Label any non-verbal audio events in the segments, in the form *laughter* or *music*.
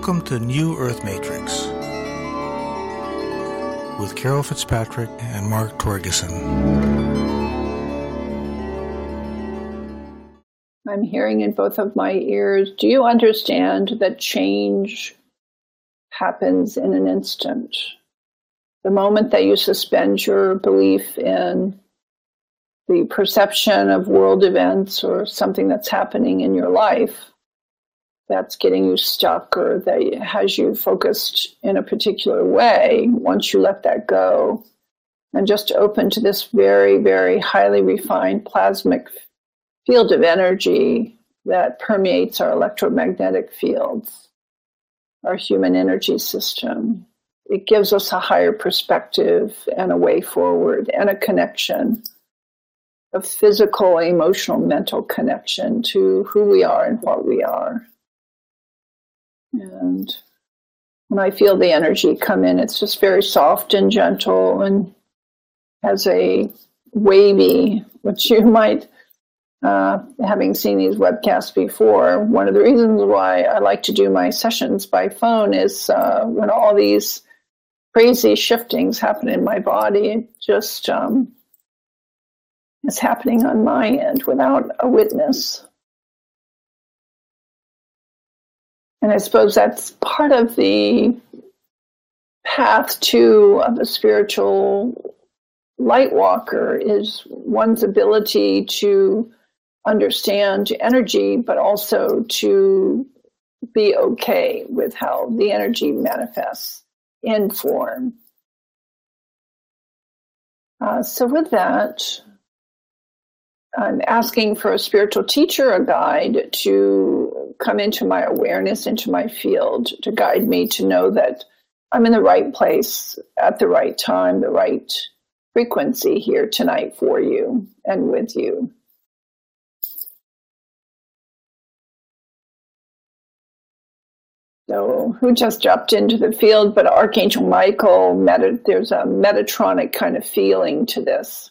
Welcome to New Earth Matrix with Carol Fitzpatrick and Mark Torgeson. I'm hearing in both of my ears. Do you understand that change happens in an instant? The moment that you suspend your belief in the perception of world events or something that's happening in your life, that's getting you stuck or that has you focused in a particular way, once you let that go and just open to this very, very highly refined plasmic field of energy that permeates our electromagnetic fields, our human energy system. It gives us a higher perspective and a way forward and a connection, a physical, emotional, mental connection to who we are and what we are. And when I feel the energy come in, it's just very soft and gentle and has a wavy, which you *laughs* might, uh, having seen these webcasts before, one of the reasons why I like to do my sessions by phone is uh, when all these crazy shiftings happen in my body, it just um, is happening on my end without a witness. And I suppose that's part of the path to of a spiritual light walker is one's ability to understand energy, but also to be okay with how the energy manifests in form. Uh, so, with that, I'm asking for a spiritual teacher, a guide to come into my awareness, into my field, to guide me to know that I'm in the right place at the right time, the right frequency here tonight for you and with you. So, who just jumped into the field? But Archangel Michael, meta, there's a Metatronic kind of feeling to this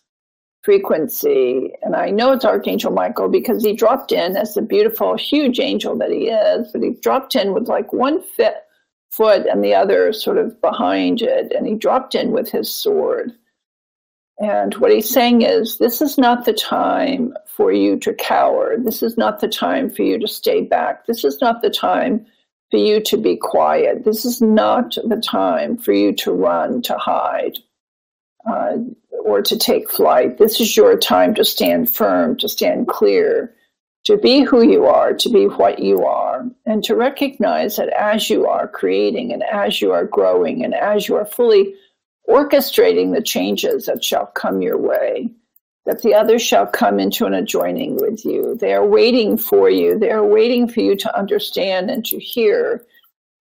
frequency. And I know it's Archangel Michael because he dropped in as the beautiful, huge angel that he is, but he dropped in with like one fit, foot and the other sort of behind it. And he dropped in with his sword. And what he's saying is, this is not the time for you to cower. This is not the time for you to stay back. This is not the time for you to be quiet. This is not the time for you to run, to hide. Uh, or to take flight. This is your time to stand firm, to stand clear, to be who you are, to be what you are, and to recognize that as you are creating and as you are growing and as you are fully orchestrating the changes that shall come your way, that the others shall come into an adjoining with you. They are waiting for you. They are waiting for you to understand and to hear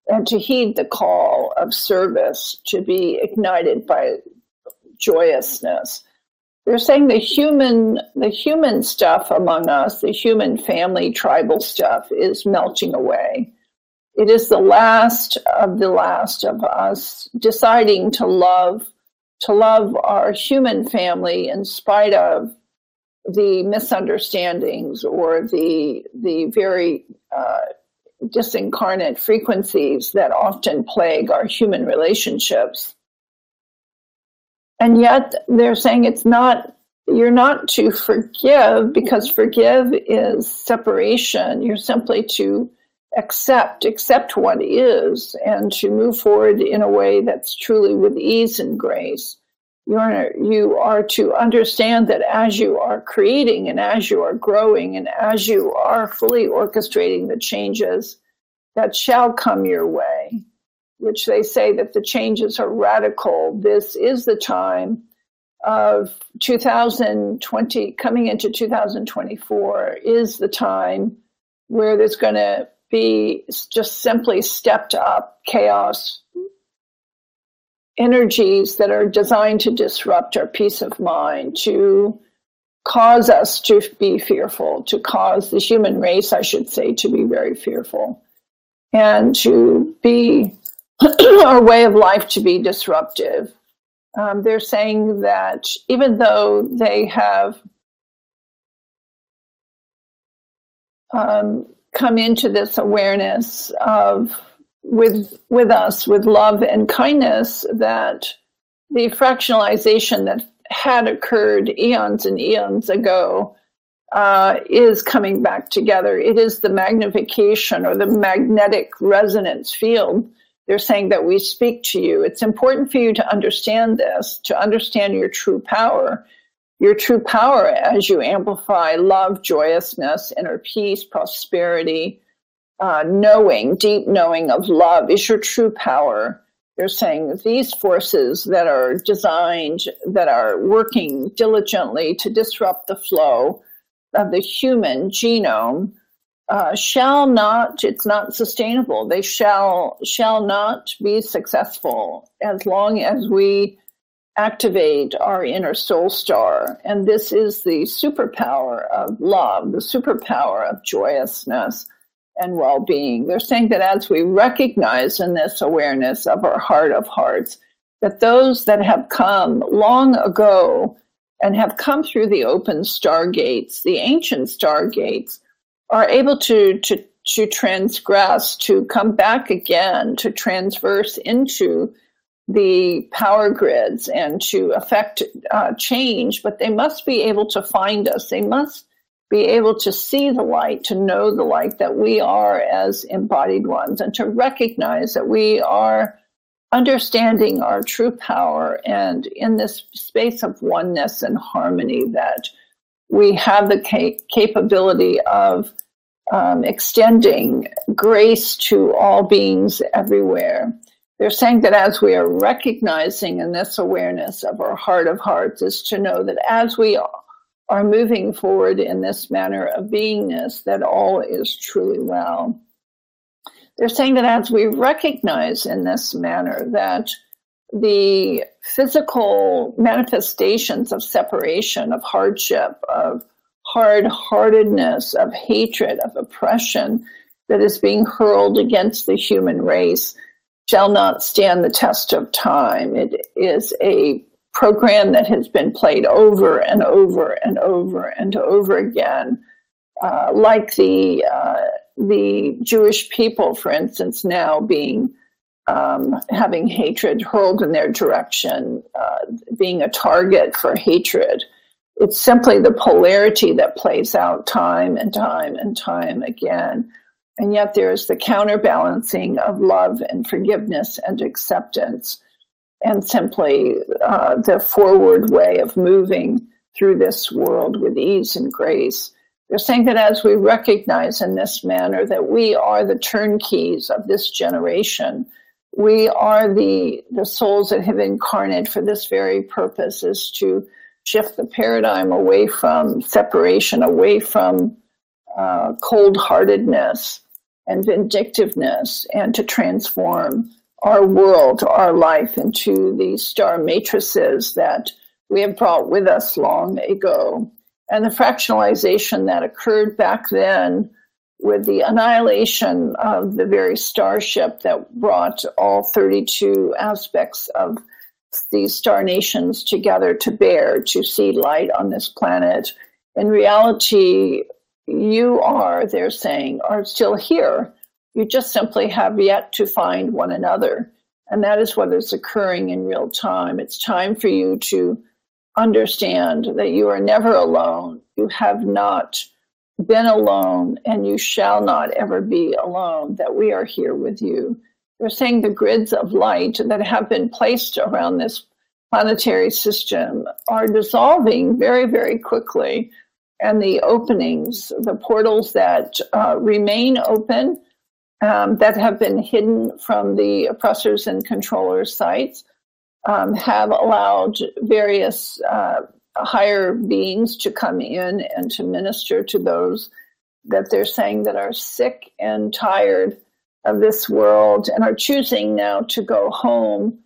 and to heed the call of service, to be ignited by joyousness. They're saying the human, the human stuff among us, the human family tribal stuff is melting away. It is the last of the last of us deciding to love, to love our human family in spite of the misunderstandings or the the very uh, disincarnate frequencies that often plague our human relationships. And yet they're saying it's not, you're not to forgive because forgive is separation. You're simply to accept, accept what is, and to move forward in a way that's truly with ease and grace. You're, you are to understand that as you are creating and as you are growing and as you are fully orchestrating the changes that shall come your way, which they say that the changes are radical. This is the time of 2020, coming into 2024, is the time where there's going to be just simply stepped up chaos energies that are designed to disrupt our peace of mind, to cause us to be fearful, to cause the human race, I should say, to be very fearful, and to be *clears throat* our way of life to be disruptive. Um, they're saying that even though they have um, come into this awareness of with with us with love and kindness that the fractionalization that had occurred eons and eons ago uh, is coming back together. It is the magnification or the magnetic resonance field. They're saying that we speak to you. It's important for you to understand this, to understand your true power. Your true power as you amplify love, joyousness, inner peace, prosperity, uh, knowing, deep knowing of love is your true power. They're saying these forces that are designed, that are working diligently to disrupt the flow of the human genome uh, shall not it's not sustainable. They shall shall not be successful as long as we activate our inner soul star. And this is the superpower of love the superpower of joyousness and well-being. They're saying that as we recognize in this awareness of our heart of hearts that those that have come long ago and have come through the open stargates, the ancient stargates, are able to, to, to transgress, to come back again, to transverse into the power grids and to affect uh, change, but they must be able to find us. They must be able to see the light, to know the light that we are as embodied ones, and to recognize that we are understanding our true power and in this space of oneness and harmony that we have the cap- capability of um, extending grace to all beings everywhere. They're saying that as we are recognizing in this awareness of our heart of hearts, is to know that as we are moving forward in this manner of beingness, that all is truly well. They're saying that as we recognize in this manner that the physical manifestations of separation, of hardship, of hard heartedness, of hatred, of oppression that is being hurled against the human race shall not stand the test of time. It is a program that has been played over and over and over and over again, uh, like the uh, the Jewish people, for instance, now being um, having hatred hurled in their direction, uh, being a target for hatred. It's simply the polarity that plays out time and time and time again. And yet there is the counterbalancing of love and forgiveness and acceptance, and simply uh, the forward way of moving through this world with ease and grace. They're saying that as we recognize in this manner that we are the turnkeys of this generation, we are the, the souls that have incarnated for this very purpose is to shift the paradigm away from separation, away from uh, cold heartedness and vindictiveness, and to transform our world, our life into the star matrices that we have brought with us long ago. And the fractionalization that occurred back then with the annihilation of the very starship that brought all 32 aspects of these star nations together to bear to see light on this planet. In reality, you are, they're saying, are still here. You just simply have yet to find one another. And that is what is occurring in real time. It's time for you to understand that you are never alone. You have not been alone, and you shall not ever be alone, that we are here with you. They're saying the grids of light that have been placed around this planetary system are dissolving very, very quickly. And the openings, the portals that uh, remain open, um, that have been hidden from the oppressors and controllers' sites, um, have allowed various uh, higher beings to come in and to minister to those that they're saying that are sick and tired of this world and are choosing now to go home.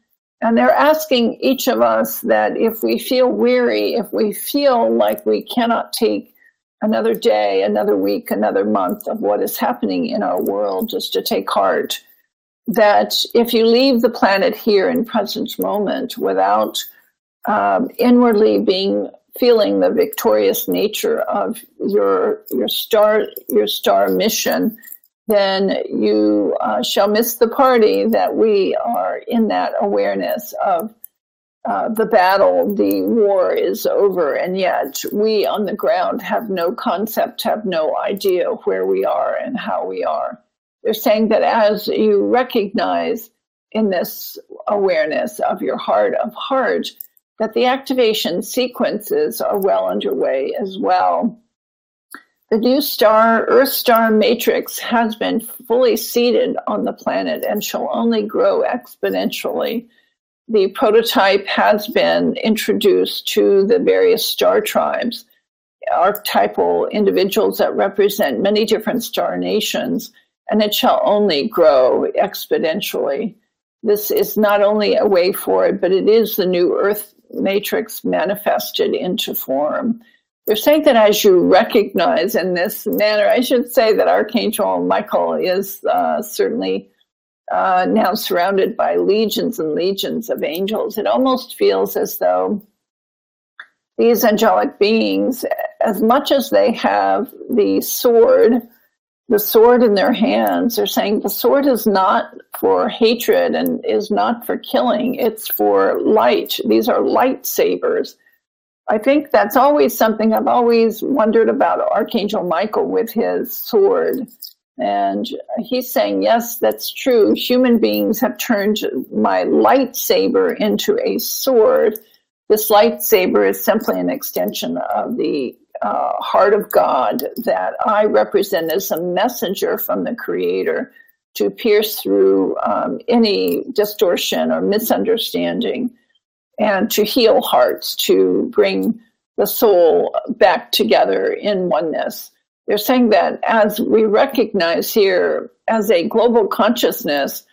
And they're asking each of us that if we feel weary, if we feel like we cannot take another day, another week, another month of what is happening in our world, just to take heart that if you leave the planet here in present moment without um, inwardly being feeling the victorious nature of your your star your star mission then you uh, shall miss the party that we are in that awareness of uh, the battle, the war is over, and yet we on the ground have no concept, have no idea where we are and how we are. They're saying that as you recognize in this awareness of your heart of heart, that the activation sequences are well underway as well. The new star, Earth star matrix, has been fully seeded on the planet and shall only grow exponentially. The prototype has been introduced to the various star tribes, archetypal individuals that represent many different star nations, and it shall only grow exponentially. This is not only a way forward, but it is the new Earth matrix manifested into form. They're saying that as you recognize in this manner, I should say that Archangel Michael is uh, certainly uh, now surrounded by legions and legions of angels. It almost feels as though these angelic beings, as much as they have the sword, the sword in their hands. They're saying the sword is not for hatred and is not for killing, it's for light. These are lightsabers. I think that's always something I've always wondered about Archangel Michael with his sword. And he's saying, yes, that's true. Human beings have turned my lightsaber into a sword. This lightsaber is simply an extension of the uh, heart of God that I represent as a messenger from the Creator to pierce through um, any distortion or misunderstanding and to heal hearts, to bring the soul back together in oneness. They're saying that as we recognize here as a global consciousness,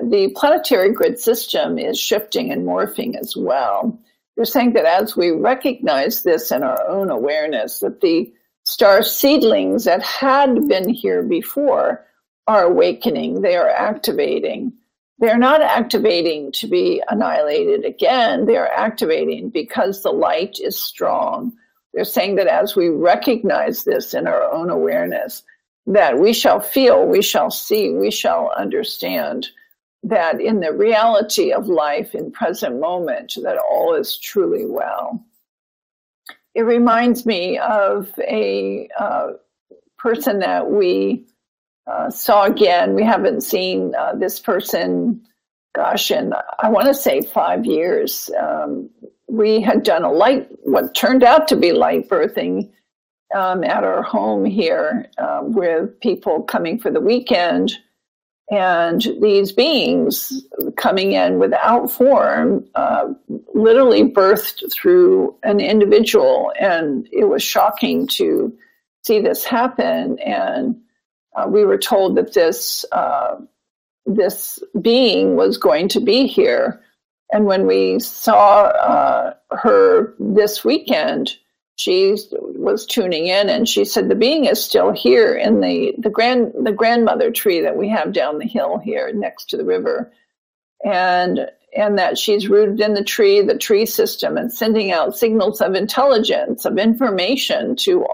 the planetary grid system is shifting and morphing as well. They're saying that as we recognize this in our own awareness, that the star seedlings that had been here before are awakening, they are activating. They're not activating to be annihilated again, they're activating because the light is strong. They're saying that as we recognize this in our own awareness, that we shall feel, we shall see, we shall understand that in the reality of life in present moment, that all is truly well. It reminds me of a uh, person that we uh, saw again. We haven't seen uh, this person, gosh, in I want to say five years. Um, we had done a light, what turned out to be light birthing um, at our home here uh, with people coming for the weekend. And these beings coming in without form uh, literally birthed through an individual. And it was shocking to see this happen. And uh, we were told that this uh, this being was going to be here. And when we saw uh, her this weekend, she was tuning in and she said the being is still here in the the grand the grandmother tree that we have down the hill here next to the river and and that she's rooted in the tree the tree system and sending out signals of intelligence of information to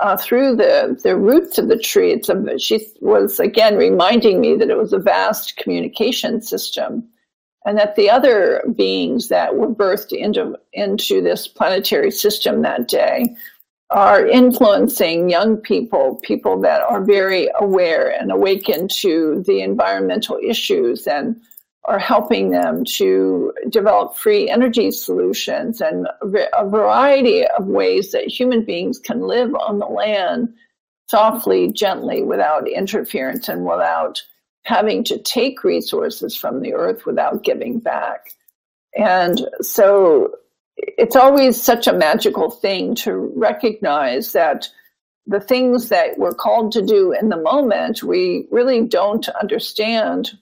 uh, through the, the roots of the tree. It's a, she was again reminding me that it was a vast communication system, and that the other beings that were birthed into into this planetary system that day are influencing young people, people that are very aware and awakened to the environmental issues and are helping them to develop free energy solutions and a variety of ways that human beings can live on the land softly, gently, without interference and without having to take resources from the earth without giving back. And so it's always such a magical thing to recognize that the things that we're called to do in the moment, we really don't understand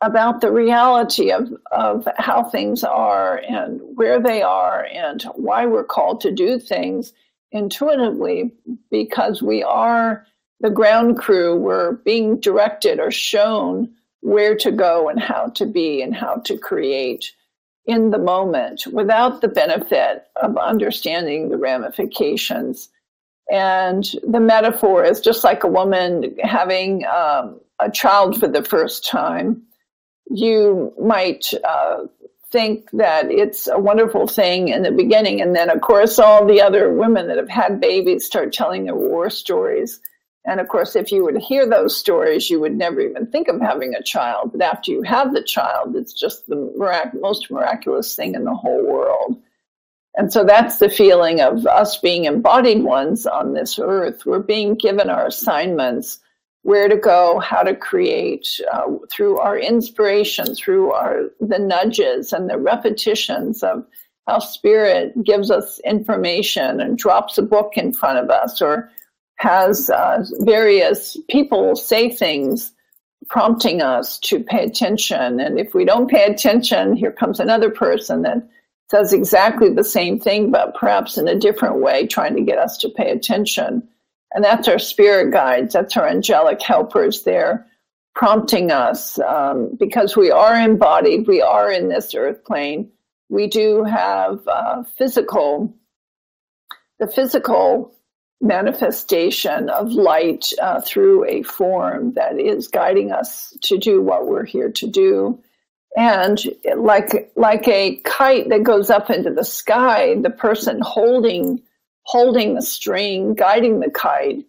about the reality of, of how things are and where they are and why we're called to do things intuitively because we are the ground crew. We're being directed or shown where to go and how to be and how to create in the moment without the benefit of understanding the ramifications. And the metaphor is just like a woman having um, a child for the first time. You might uh, think that it's a wonderful thing in the beginning. And then, of course, all the other women that have had babies start telling their war stories. And of course, if you would hear those stories, you would never even think of having a child. But after you have the child, it's just the mirac- most miraculous thing in the whole world. And so that's the feeling of us being embodied ones on this earth. We're being given our assignments, where to go, how to create uh, through our inspiration, through our the nudges and the repetitions of how spirit gives us information and drops a book in front of us or has uh, various people say things prompting us to pay attention. And if we don't pay attention, here comes another person that says exactly the same thing, but perhaps in a different way, trying to get us to pay attention. And that's our spirit guides, that's our angelic helpers there prompting us um, because we are embodied, we are in this earth plane. We do have uh, physical, the physical manifestation of light uh, through a form that is guiding us to do what we're here to do. And like like a kite that goes up into the sky, the person holding holding the string, guiding the kite,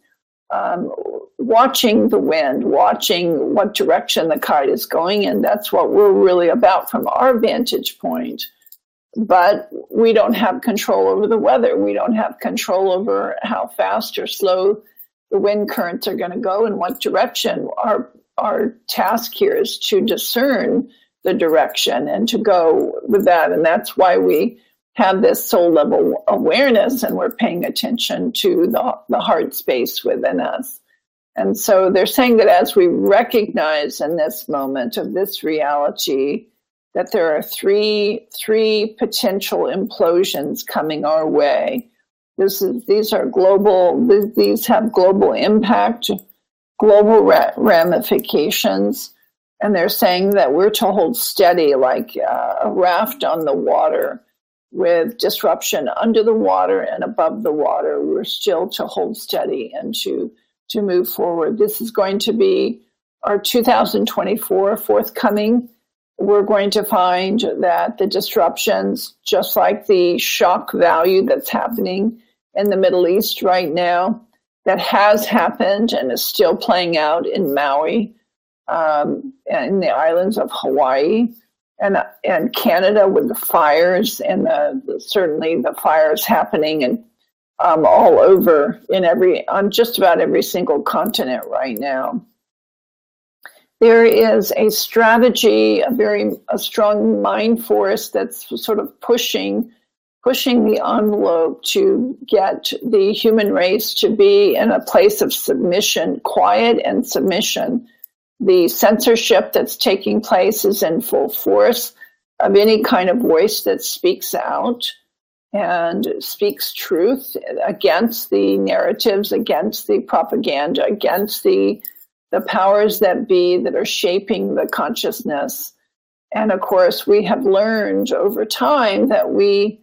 um, watching the wind, watching what direction the kite is going in. That's what we're really about from our vantage point but we don't have control over the weather. We don't have control over how fast or slow the wind currents are going to go in what direction. Our our task here is to discern the direction and to go with that, and that's why we have this soul level awareness and we're paying attention to the, the heart space within us. And so they're saying that as we recognize in this moment of this reality, that there are three three potential implosions coming our way. This is, these are global. These have global impact, global ra- ramifications, and they're saying that we're to hold steady like uh, a raft on the water. With disruption under the water and above the water, we're still to hold steady and to to move forward. This is going to be our 2024 forthcoming we're going to find that the disruptions, just like the shock value that's happening in the Middle East right now, that has happened and is still playing out in Maui, um, in the islands of Hawaii, and and Canada with the fires and the, certainly the fires happening and um, all over in every on just about every single continent right now there is a strategy, a very a strong mind force that's sort of pushing pushing the envelope to get the human race to be in a place of submission, quiet and submission. The censorship that's taking place is in full force of any kind of voice that speaks out and speaks truth against the narratives, against the propaganda, against the the powers that be that are shaping the consciousness. And of course, we have learned over time that we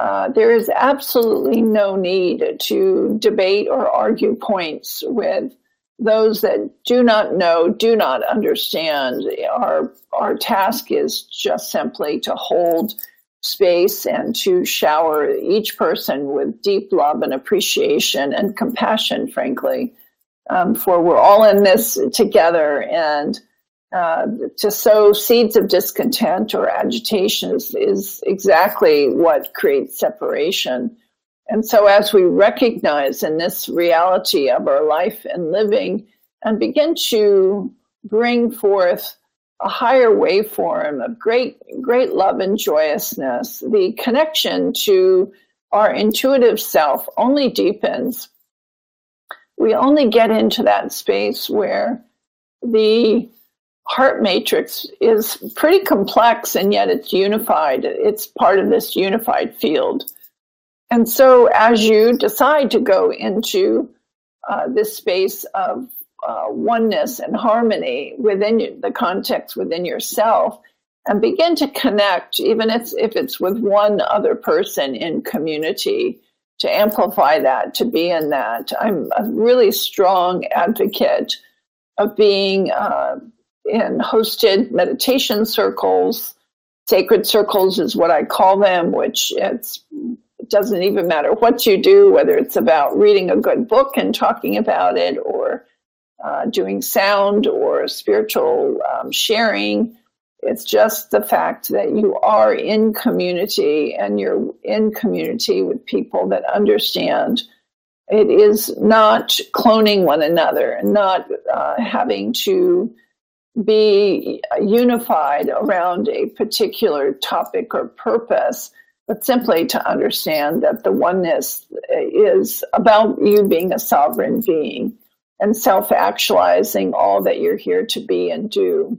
uh, there is absolutely no need to debate or argue points with those that do not know, do not understand. Our our task is just simply to hold space and to shower each person with deep love and appreciation and compassion, frankly um, for we're all in this together and uh, to sow seeds of discontent or agitation is, is exactly what creates separation. And so, as we recognize in this reality of our life and living and begin to bring forth a higher waveform of great, great love and joyousness, the connection to our intuitive self only deepens we only get into that space where the heart matrix is pretty complex and yet it's unified. It's part of this unified field. And so, as you decide to go into uh, this space of uh, oneness and harmony within the context within yourself, and begin to connect, even if, if it's with one other person in community, to amplify that, to be in that. I'm a really strong advocate of being uh, in hosted meditation circles. Sacred circles is what I call them, which it's, it doesn't even matter what you do, whether it's about reading a good book and talking about it, or uh, doing sound or spiritual um, sharing. It's just the fact that you are in community and you're in community with people that understand. It is not cloning one another and not uh, having to be unified around a particular topic or purpose, but simply to understand that the oneness is about you being a sovereign being and self actualizing all that you're here to be and do.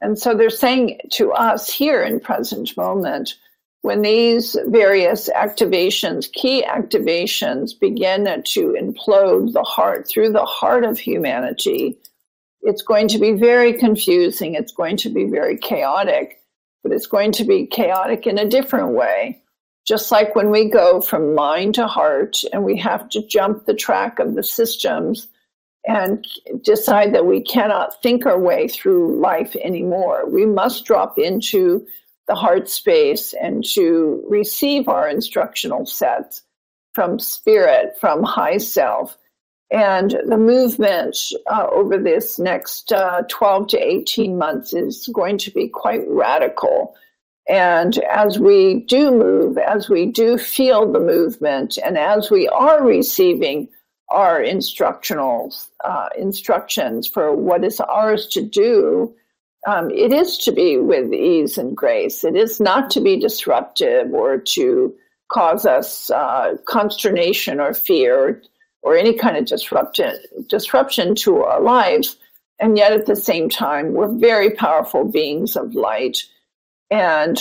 And so they're saying to us here in present moment, when these various activations, key activations, begin to implode the heart through the heart of humanity, it's going to be very confusing. It's going to be very chaotic, but it's going to be chaotic in a different way. Just like when we go from mind to heart and we have to jump the track of the systems and decide that we cannot think our way through life anymore. We must drop into the heart space and to receive our instructional sets from spirit, from high self. And the movement uh, over this next uh, 12 to 18 months is going to be quite radical. And as we do move, as we do feel the movement, and as we are receiving our instructional uh, instructions for what is ours to do, um, it is to be with ease and grace. It is not to be disruptive or to cause us uh, consternation or fear or any kind of disruption to our lives. And yet, at the same time, we're very powerful beings of light. And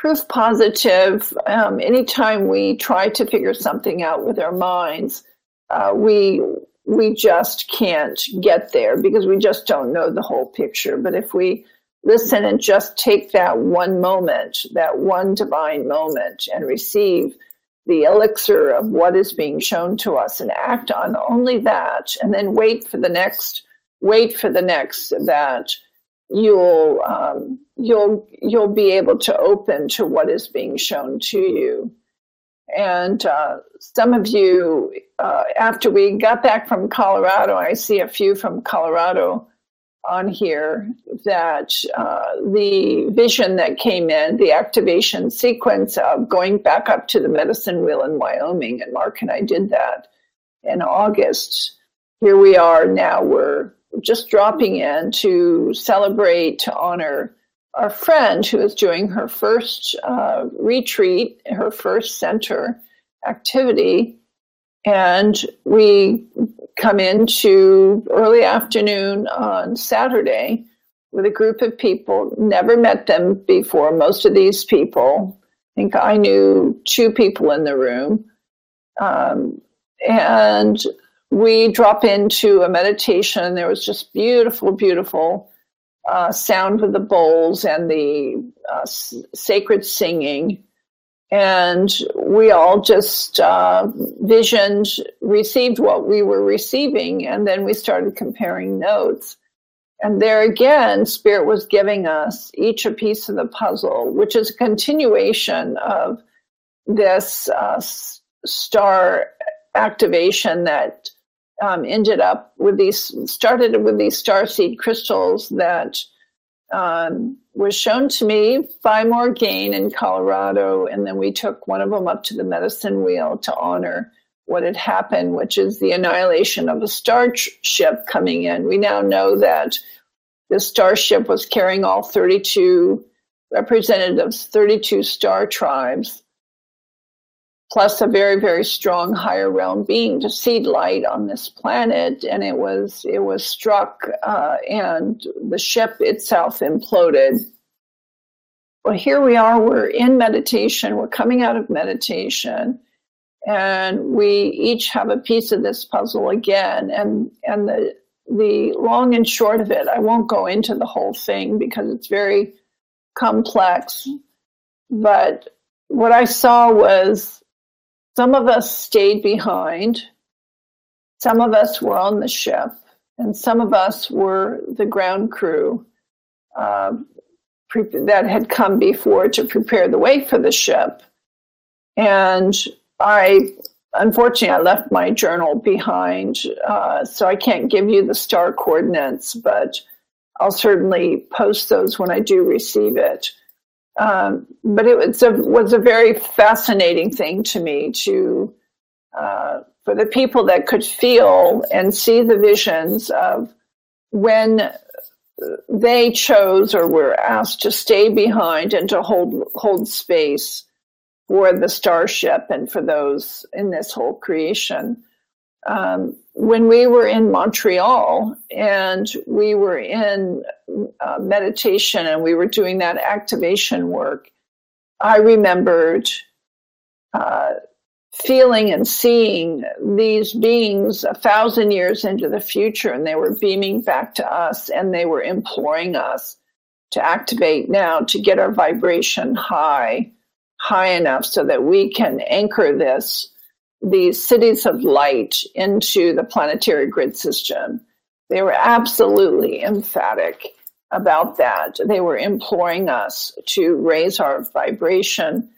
proof positive. Um, anytime we try to figure something out with our minds, uh, we we just can't get there because we just don't know the whole picture. But if we listen and just take that one moment, that one divine moment, and receive the elixir of what is being shown to us and act on only that, and then wait for the next, wait for the next that you'll um, you'll you'll be able to open to what is being shown to you. And uh, some of you, uh, after we got back from Colorado, I see a few from Colorado on here that uh, the vision that came in, the activation sequence of going back up to the medicine wheel in Wyoming, and Mark and I did that in August. Here we are now, we're just dropping in to celebrate, to honor our friend who is doing her first uh, retreat, her first center activity. And we come into early afternoon on Saturday with a group of people, never met them before, most of these people. I think I knew two people in the room. Um, and we drop into a meditation. There was just beautiful, beautiful uh, sound with the bowls and the uh, s- sacred singing. And we all just uh, visioned, received what we were receiving, and then we started comparing notes. And there again, Spirit was giving us each a piece of the puzzle, which is a continuation of this uh, star activation that um, ended up with these, started with these star seed crystals that um, was shown to me by Morgaine in Colorado. And then we took one of them up to the medicine wheel to honor what had happened, which is the annihilation of a starship coming in. We now know that the starship was carrying all 32 representatives, 32 star tribes plus a very very strong higher realm being to seed light on this planet. And it was it was struck uh, and the ship itself imploded. Well here we are. We're in meditation. We're coming out of meditation. And we each have a piece of this puzzle again. And and the the long and short of it i won't go into the whole thing because it's very complex. But what i saw was some of us stayed behind, some of us were on the ship, and some of us were the ground crew uh, pre- that had come before to prepare the way for the ship. And I, unfortunately, I left my journal behind, uh, so I can't give you the star coordinates, but I'll certainly post those when I do receive it. Um, but it was a, was a very fascinating thing to me to uh, for the people that could feel and see the visions of when they chose or were asked to stay behind and to hold hold space for the starship and for those in this whole creation. Um, when we were in Montreal and we were in uh, meditation and we were doing that activation work, I remembered uh, feeling and seeing these beings a thousand years into the future, and they were beaming back to us and they were imploring us to activate now to get our vibration high, high enough so that we can anchor this, these cities of light into the planetary grid system. They were absolutely emphatic about that. They were imploring us to raise our vibration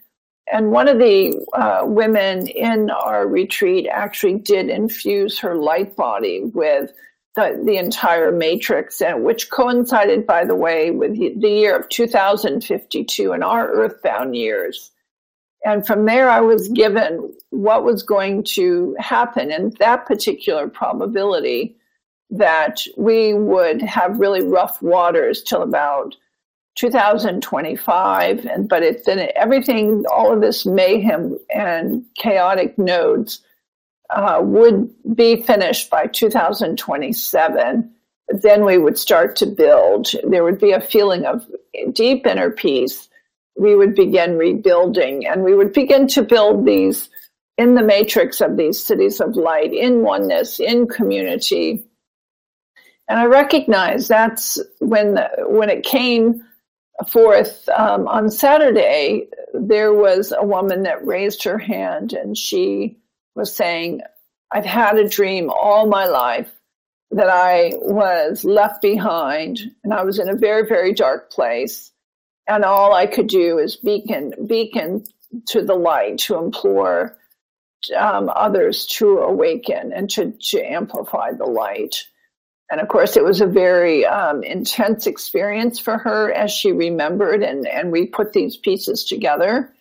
and one of the uh, women in our retreat actually did infuse her light body with the, the entire matrix, and which coincided, by the way, with the year of 2052 in our earthbound years. And from there, I was given what was going to happen. And that particular probability that we would have really rough waters till about 2025 and but it then everything all of this mayhem and chaotic nodes uh, would be finished by 2027 then we would start to build. There would be a feeling of deep inner peace we would begin rebuilding and we would begin to build these in the matrix of these cities of light in oneness in community and i recognize that's when the, when it came forth um, on Saturday, there was a woman that raised her hand and she was saying, I've had a dream all my life that I was left behind and I was in a very, very dark place. And all I could do is beacon, beacon to the light to implore um, others to awaken and to, to amplify the light. And of course, it was a very um, intense experience for her as she remembered, and, and we put these pieces together.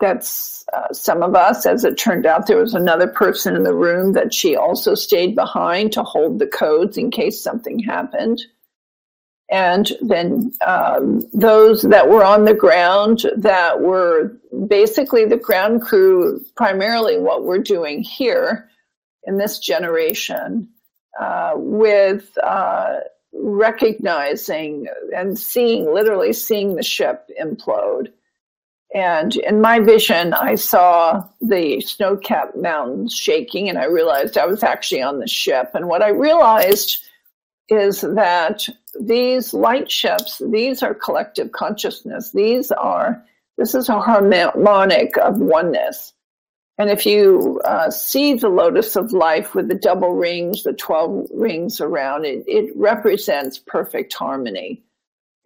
That's uh, some of us. As it turned out, there was another person in the room that she also stayed behind to hold the codes in case something happened. And then um, those that were on the ground that were basically the ground crew, primarily what we're doing here in this generation uh, with uh, recognizing and seeing, literally seeing the ship implode. And in my vision, I saw the snow capped mountains shaking, and I realized I was actually on the ship. And what I realized is that these light ships, these are collective consciousness. These are, this is a harmonic of oneness. And if you uh, see the lotus of life with the double rings, the 12 rings around it, it represents perfect harmony.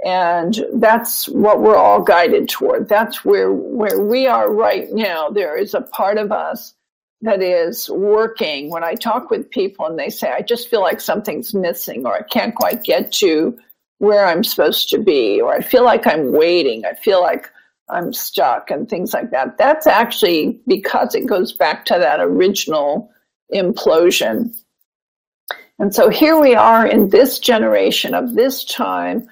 And that's what we're all guided toward. That's where, where we are right now. There is a part of us that is working. When I talk with people and they say, I just feel like something's missing or I can't quite get to where I'm supposed to be, or I feel like I'm waiting. I feel like I'm stuck and things like that. That's actually because it goes back to that original implosion. And so here we are in this generation of this time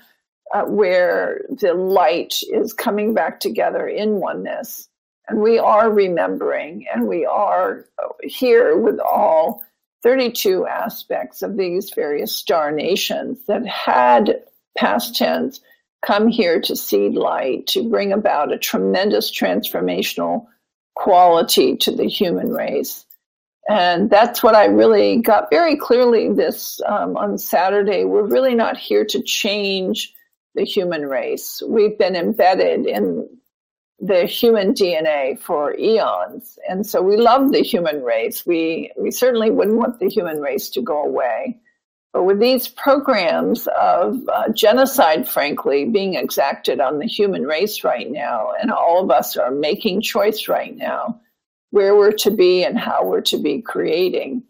uh, where the light is coming back together in oneness. And we are remembering and we are here with all 32 aspects of these various star nations that had past tense come here to seed light, to bring about a tremendous transformational quality to the human race. And that's what I really got very clearly this um, on Saturday. We're really not here to change the human race. We've been embedded in the human DNA for eons. And so we love the human race. We, we certainly wouldn't want the human race to go away. But with these programs of uh, genocide, frankly, being exacted on the human race right now, and all of us are making choice right now where we're to be and how we're to be creating,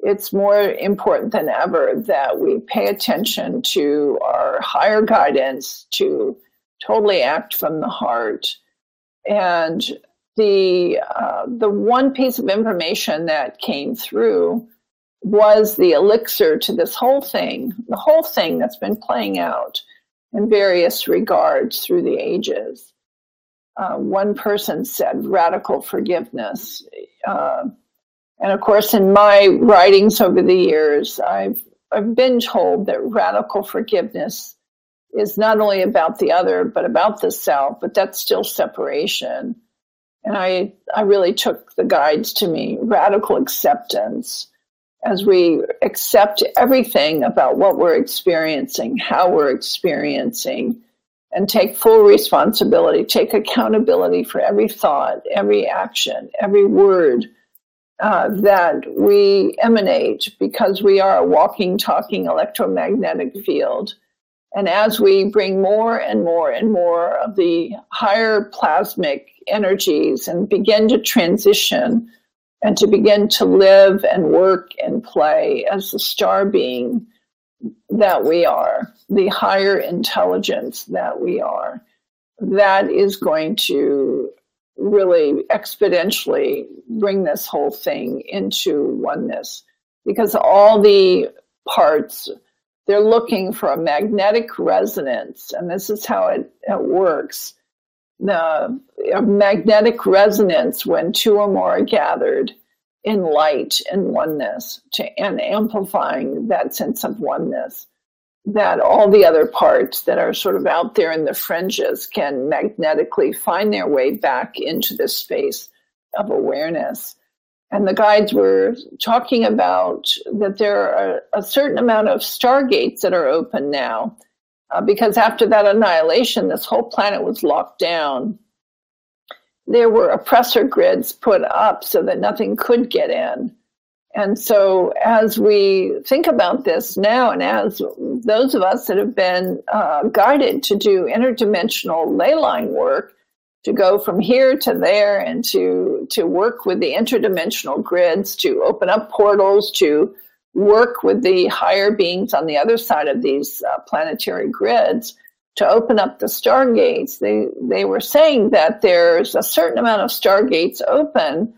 it's more important than ever that we pay attention to our higher guidance to totally act from the heart. And the uh, the one piece of information that came through was the elixir to this whole thing, the whole thing that's been playing out in various regards through the ages. Uh, one person said radical forgiveness. Uh, and of course, in my writings over the years, I've, I've been told that radical forgiveness is not only about the other, but about the self, but that's still separation. And I, I really took the guides to me radical acceptance as we accept everything about what we're experiencing, how we're experiencing, and take full responsibility, take accountability for every thought, every action, every word uh, that we emanate because we are a walking, talking electromagnetic field. And as we bring more and more and more of the higher plasmic energies and begin to transition and to begin to live and work and play as the star being that we are, the higher intelligence that we are, that is going to really exponentially bring this whole thing into oneness. Because all the parts they're looking for a magnetic resonance and this is how it, it works the magnetic resonance when two or more are gathered in light and oneness to and amplifying that sense of oneness that all the other parts that are sort of out there in the fringes can magnetically find their way back into this space of awareness. And the guides were talking about that there are a certain amount of stargates that are open now, uh, because after that annihilation, this whole planet was locked down. There were oppressor grids put up so that nothing could get in. And so, as we think about this now, and as those of us that have been uh, guided to do interdimensional ley line work, to go from here to there and to, to work with the interdimensional grids, to open up portals, to work with the higher beings on the other side of these uh, planetary grids, to open up the stargates. They, they were saying that there's a certain amount of stargates open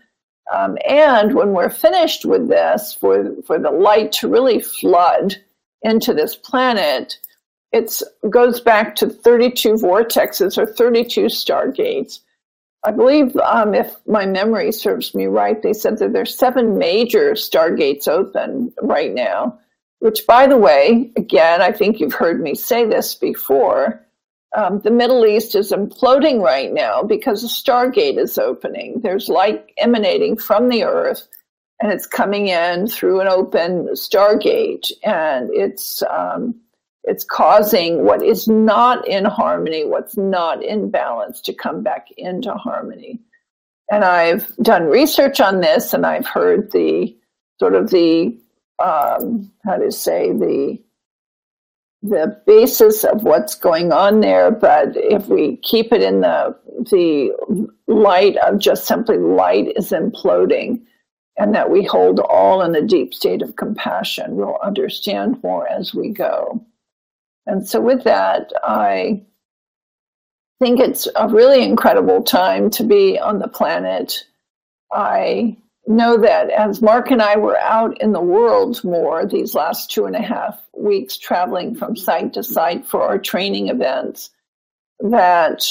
um, and when we're finished with this, for, for the light to really flood into this planet, it goes back to 32 vortexes or 32 stargates. I believe, um, if my memory serves me right, they said that there's seven major stargates open right now, which, by the way, again, I think you've heard me say this before um, the Middle East is imploding right now because a stargate is opening. There's light emanating from the earth and it's coming in through an open stargate and it's um, it's causing what is not in harmony, what's not in balance to come back into harmony. And I've done research on this and I've heard the sort of the um, how to say the the basis of what's going on there, but if we keep it in the the light of just simply light is imploding, and that we hold all in a deep state of compassion, we'll understand more as we go. And so, with that, I think it's a really incredible time to be on the planet. I know that as Mark and I were out in the world more these last two and a half weeks, traveling from site to site for our training events, that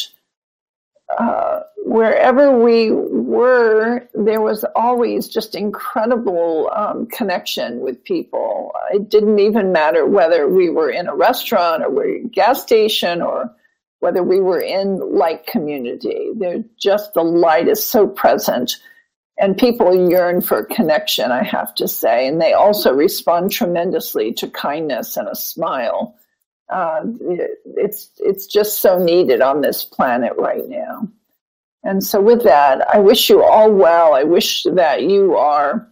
uh, wherever we were, there was always just incredible um, connection with people. It didn't even matter whether we were in a restaurant or we are a gas station or whether we were in light community. There, just the light is so present and people yearn for connection, I have to say, and they also respond tremendously to kindness and a smile. Uh, it's it's just so needed on this planet right now. And so, with that, I wish you all well. I wish that you are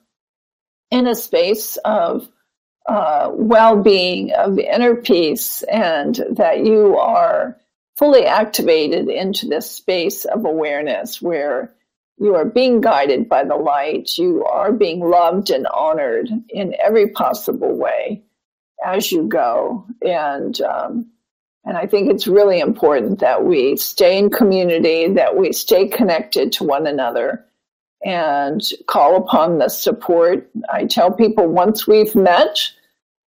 in a space of uh, well being, of inner peace, and that you are fully activated into this space of awareness where you are being guided by the light, you are being loved and honored in every possible way as you go. And um, and I think it's really important that we stay in community, that we stay connected to one another and call upon the support. I tell people once we've met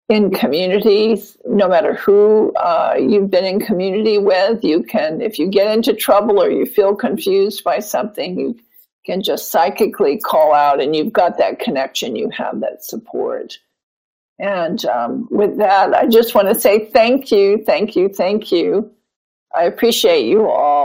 in communities, no matter who uh, you've been in community with, you can, if you get into trouble or you feel confused by something, you can just psychically call out and you've got that connection, you have that support. And um, with that, I just want to say thank you, thank you, thank you. I appreciate you all.